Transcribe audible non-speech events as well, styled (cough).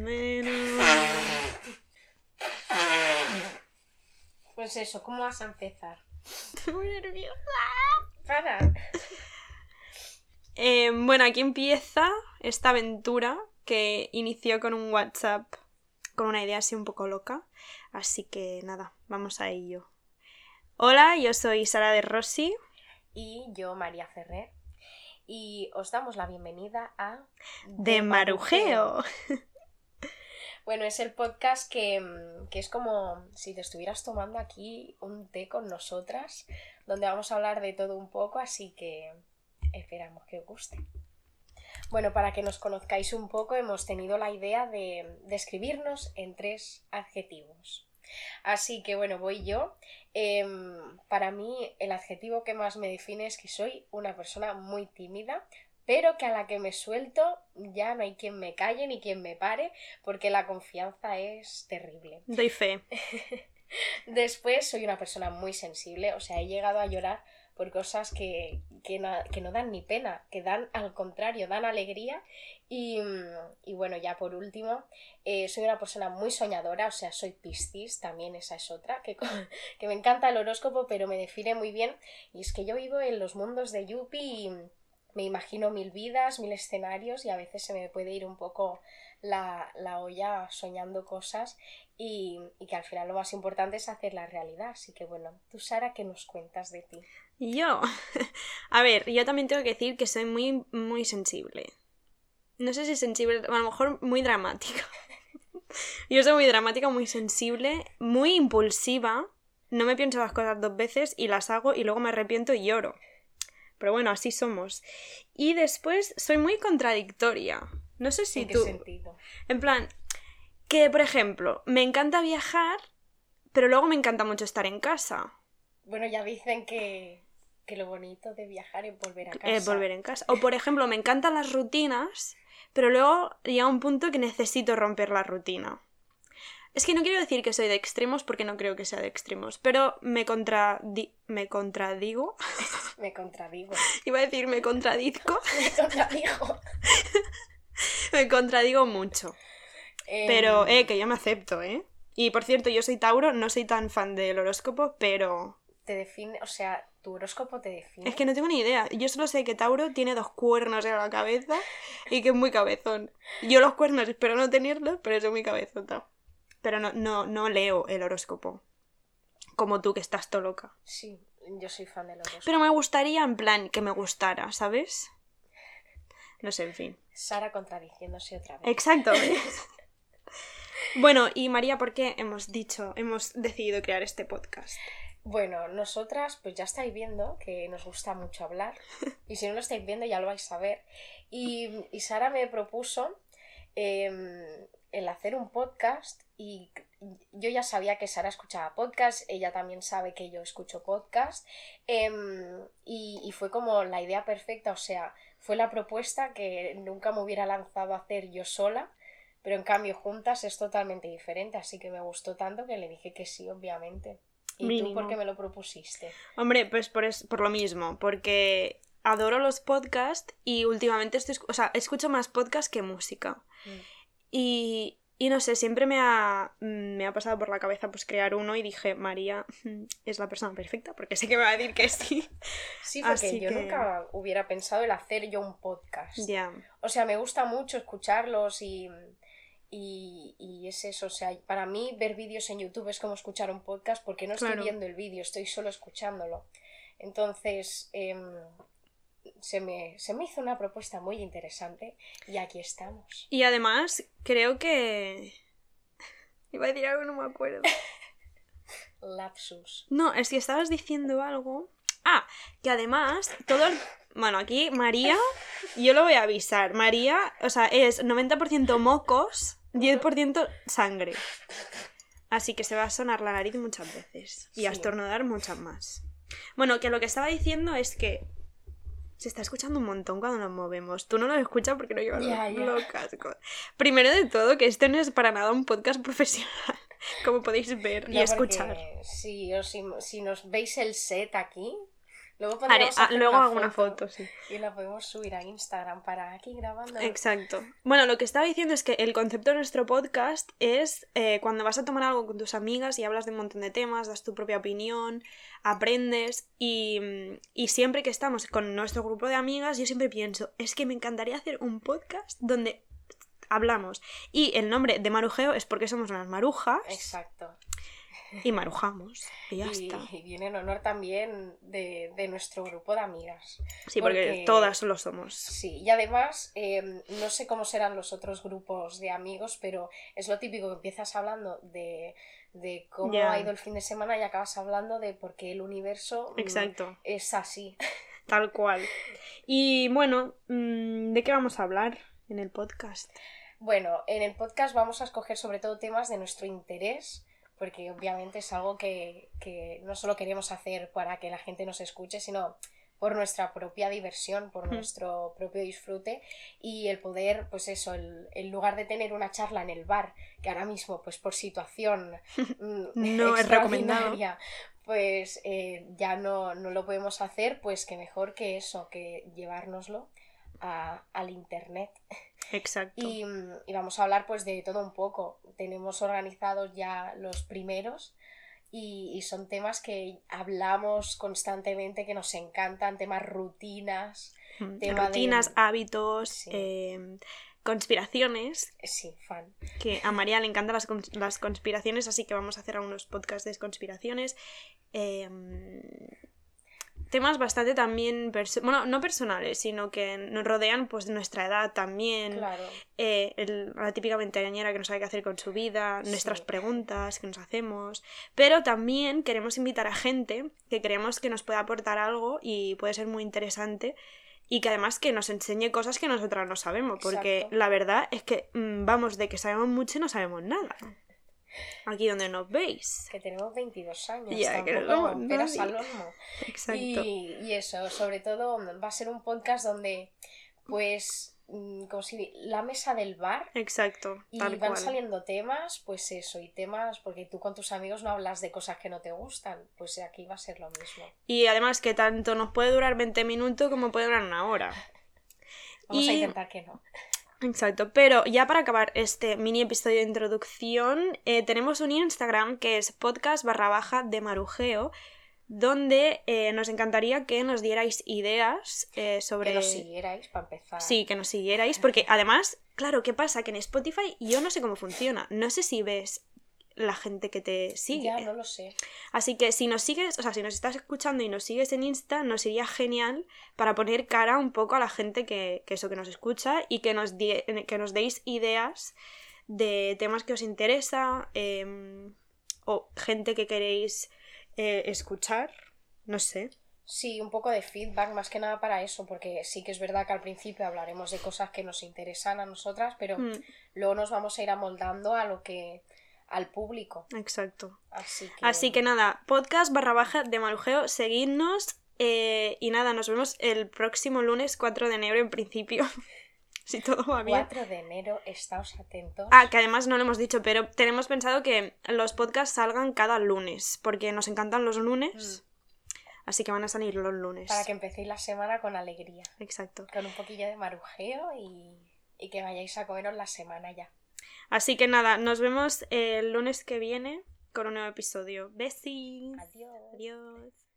menos. Pues eso, ¿cómo vas a empezar? (laughs) Estoy muy nerviosa. Para. (laughs) Eh, bueno, aquí empieza esta aventura que inició con un WhatsApp con una idea así un poco loca. Así que nada, vamos a ello. Hola, yo soy Sara de Rossi. Y yo, María Ferrer. Y os damos la bienvenida a... De Marujeo. (laughs) Bueno, es el podcast que, mm, que es como si te estuvieras tomando aquí un té con nosotras, donde vamos a hablar de todo un poco, así que esperamos que os guste. Bueno, para que nos conozcáis un poco, hemos tenido la idea de describirnos en tres adjetivos. Así que bueno, voy yo. Em, para mí el adjetivo que más me define es que soy una persona muy tímida, pero que a la que me suelto ya no hay quien me calle ni quien me pare, porque la confianza es terrible. (laughs) Doy fe. Después soy una persona muy sensible, o sea, he llegado a llorar por cosas que, que, na- que no dan ni pena, que dan al contrario, dan alegría. Y, y bueno, ya por último, eh, soy una persona muy soñadora, o sea, soy Piscis, también esa es otra, que, (laughs) que me encanta el horóscopo, pero me define muy bien. Y es que yo vivo en los mundos de Yuppie y me imagino mil vidas, mil escenarios y a veces se me puede ir un poco la, la olla soñando cosas y, que al final lo más importante es hacer la realidad. Así que bueno, tú Sara, ¿qué nos cuentas de ti? Yo. (laughs) A ver, yo también tengo que decir que soy muy, muy sensible. No sé si sensible, a lo mejor muy dramática. (laughs) Yo soy muy dramática, muy sensible, muy impulsiva. No me pienso las cosas dos veces y las hago y luego me arrepiento y lloro. Pero bueno, así somos. Y después soy muy contradictoria. No sé si ¿En qué tú. sentido? En plan, que por ejemplo, me encanta viajar, pero luego me encanta mucho estar en casa. Bueno, ya dicen que, que lo bonito de viajar es volver a casa. eh, volver en casa. O por ejemplo, me encantan las rutinas, pero luego llega un punto que necesito romper la rutina. Es que no quiero decir que soy de extremos porque no creo que sea de extremos, pero me, contradi me contradigo. (laughs) Me contradigo. Iba a decir me contradizco. (laughs) Me contradigo. (laughs) me contradigo mucho. Em, Pero, eh, que yo me acepto, ¿eh? Y por cierto, yo soy Tauro, no soy tan fan del horóscopo, pero Te define, o sea, tu horóscopo te define. Es que no tengo ni idea. Yo solo sé que Tauro tiene dos cuernos en la cabeza y que es muy cabezón. Yo los cuernos espero no tenerlos, pero soy muy cabezota. Pero no, no, no leo el horóscopo. Como tú, que estás todo loca. Sí, yo soy fan del horóscopo. Pero me gustaría, en plan, que me gustara, ¿sabes? No sé, en fin. Sara contradiciéndose otra vez. Exacto. ¿ves? (laughs) bueno, y María, ¿por qué hemos dicho, hemos decidido crear este podcast? Bueno, nosotras pues ya estáis viendo que nos gusta mucho hablar y si no lo estáis viendo ya lo vais a ver. Y, y Sara me propuso em, el hacer un podcast y yo ya sabía que Sara escuchaba podcast, ella también sabe que yo escucho podcast em, y, y fue como la idea perfecta, o sea, fue la propuesta que nunca me hubiera lanzado a hacer yo sola. Pero en cambio juntas es totalmente diferente, así que me gustó tanto que le dije que sí, obviamente. ¿Y tú por qué me lo propusiste? Hombre, pues por, es- por lo mismo, porque adoro los podcasts y últimamente estoy, o sea, escucho más podcasts que música. Mm. Y, y no sé, siempre me ha, mm, me ha pasado por la cabeza pues crear uno y dije, María mm, es la persona perfecta, porque sé que me va a decir que sí. Sí, porque Así yo que- nunca hubiera pensado el hacer yo un podcast. ya. O sea, me gusta mucho escucharlos y, y, y es eso. O sea, para mí ver vídeos en YouTube es como escuchar un podcast porque no estoy Claro. viendo el vídeo, estoy solo escuchándolo. Entonces, em, se, me, se me hizo una propuesta muy interesante y aquí estamos. Y además, creo que... (laughs) Iba a decir algo, no me acuerdo. (laughs) Lapsus. No, es que estabas diciendo algo. Ah, que además, todo el- Bueno, aquí María, yo lo voy a avisar. María, o sea, es 90% mocos, 10% sangre. Así que se va a sonar la nariz muchas veces. Y a estornudar muchas más. Bueno, que lo que estaba diciendo es que se está escuchando un montón cuando nos movemos. Tú no lo escuchas porque no llevas los cascos. Primero de todo, que este no es para nada un podcast (laughs) profesional, como podéis ver y escuchar. Si, os si nos veis el set aquí, Luego, Haré- podríamos ah, hacer luego una hago una foto, sí. Y la podemos subir a Instagram para aquí grabando. Exacto. Bueno, lo que estaba diciendo es que el concepto de nuestro podcast es eh, cuando vas a tomar algo con tus amigas y hablas de un montón de temas, das tu propia opinión, aprendes y, y siempre que estamos con nuestro grupo de amigas yo siempre pienso, es que me encantaría hacer un podcast donde hablamos. Y el nombre de Marujeo es porque somos unas marujas Exacto. (laughs) y marujamos. Y ya y, está. y viene en honor también de, de nuestro grupo de amigas. Sí, porque, porque- todas lo somos. Sí, y además, eh, no sé cómo serán los otros grupos de amigos, pero es lo típico que empiezas hablando de, de cómo ha ido el fin de semana y acabas hablando de por qué el universo mm, Exacto. es así. (laughs) Tal cual. Y bueno, mm, ¿de qué vamos a hablar en el podcast? Bueno, en el podcast vamos a escoger sobre todo temas de nuestro interés, porque obviamente es algo que, que no solo queremos hacer para que la gente nos escuche, sino por nuestra propia diversión, por Hmm. nuestro propio disfrute y el poder, pues eso, el, en lugar de tener una charla en el bar, que ahora mismo, pues por situación (laughs) mm, No es recomendado. Pues eh, ya no, no lo podemos hacer, pues que mejor que eso, que llevárnoslo a- al internet. (laughs) Exacto. Y, mm, y vamos a hablar pues de todo un poco. Tenemos organizados ya los primeros y, y son temas que hablamos constantemente, que nos encantan, temas rutinas. Mm, tema de- Rutinas, hábitos, Sí. eh, conspiraciones, Sí, fan. que a María le encantan las, cons- las conspiraciones, así que vamos a hacer unos podcasts de conspiraciones. eh, temas bastante también, bueno, no personales, sino que nos rodean pues de nuestra edad también. Claro. eh, el- la típica veinteañera que no sabe qué hacer con su vida, Sí. nuestras preguntas que nos hacemos, pero también queremos invitar a gente que creemos que nos puede aportar algo y puede ser muy interesante y que además que nos enseñe cosas que nosotras no sabemos, porque Exacto. la verdad es que mm, vamos de que sabemos mucho y no sabemos nada. Aquí donde nos veis. Que tenemos 22 años. Ya, que no tampoco somos peras nadie. al olmo. Exacto. Y, y eso, sobre todo va a ser un podcast donde, pues, mm, como si la mesa del bar Exacto, y tal van cual. saliendo temas, pues eso, y temas, porque tú con tus amigos no hablas de cosas que no te gustan, pues aquí va a ser lo mismo. Y además que tanto nos puede durar 20 minutos como puede durar una hora. Vamos a intentar que no. Exacto, pero ya para acabar este mini episodio de introducción, eh, tenemos un Instagram que es podcast barra baja de marujeo, donde eh, nos encantaría que nos dierais ideas eh, sobre... Que nos siguierais para empezar. Sí, que nos siguierais, porque además, claro, ¿qué pasa? Que en Spotify yo no sé cómo funciona, no sé si ves la gente que te sigue. Ya, no lo sé. Así que si nos sigues, o sea, si nos estás escuchando y nos sigues en Insta, nos iría genial para poner cara un poco a la gente que, que eso que nos escucha y que nos, die- que nos deis ideas de temas que os interesa em, o gente que queréis eh, escuchar. No sé. Sí, un poco de feedback más que nada para eso, porque sí que es verdad que al principio hablaremos de cosas que nos interesan a nosotras, pero Mm, luego nos vamos a ir amoldando a lo que al público. exacto. Así que, Así que nada, podcast barra baja de Marujeo, seguidnos eh, y nada, nos vemos el próximo lunes 4 de enero en principio. (laughs) si todo va bien. 4 de enero, estáos atentos. Ah, que además no lo hemos dicho, pero tenemos pensado que los podcasts salgan cada lunes, porque nos encantan los lunes. Así que van a salir los lunes. Mm. Para que empecéis la semana con alegría, Exacto. con un poquillo de marujeo y, y que vayáis a comeros la semana ya. Así que nada, nos vemos el lunes que viene con un nuevo episodio. Besties. Adiós. Adiós.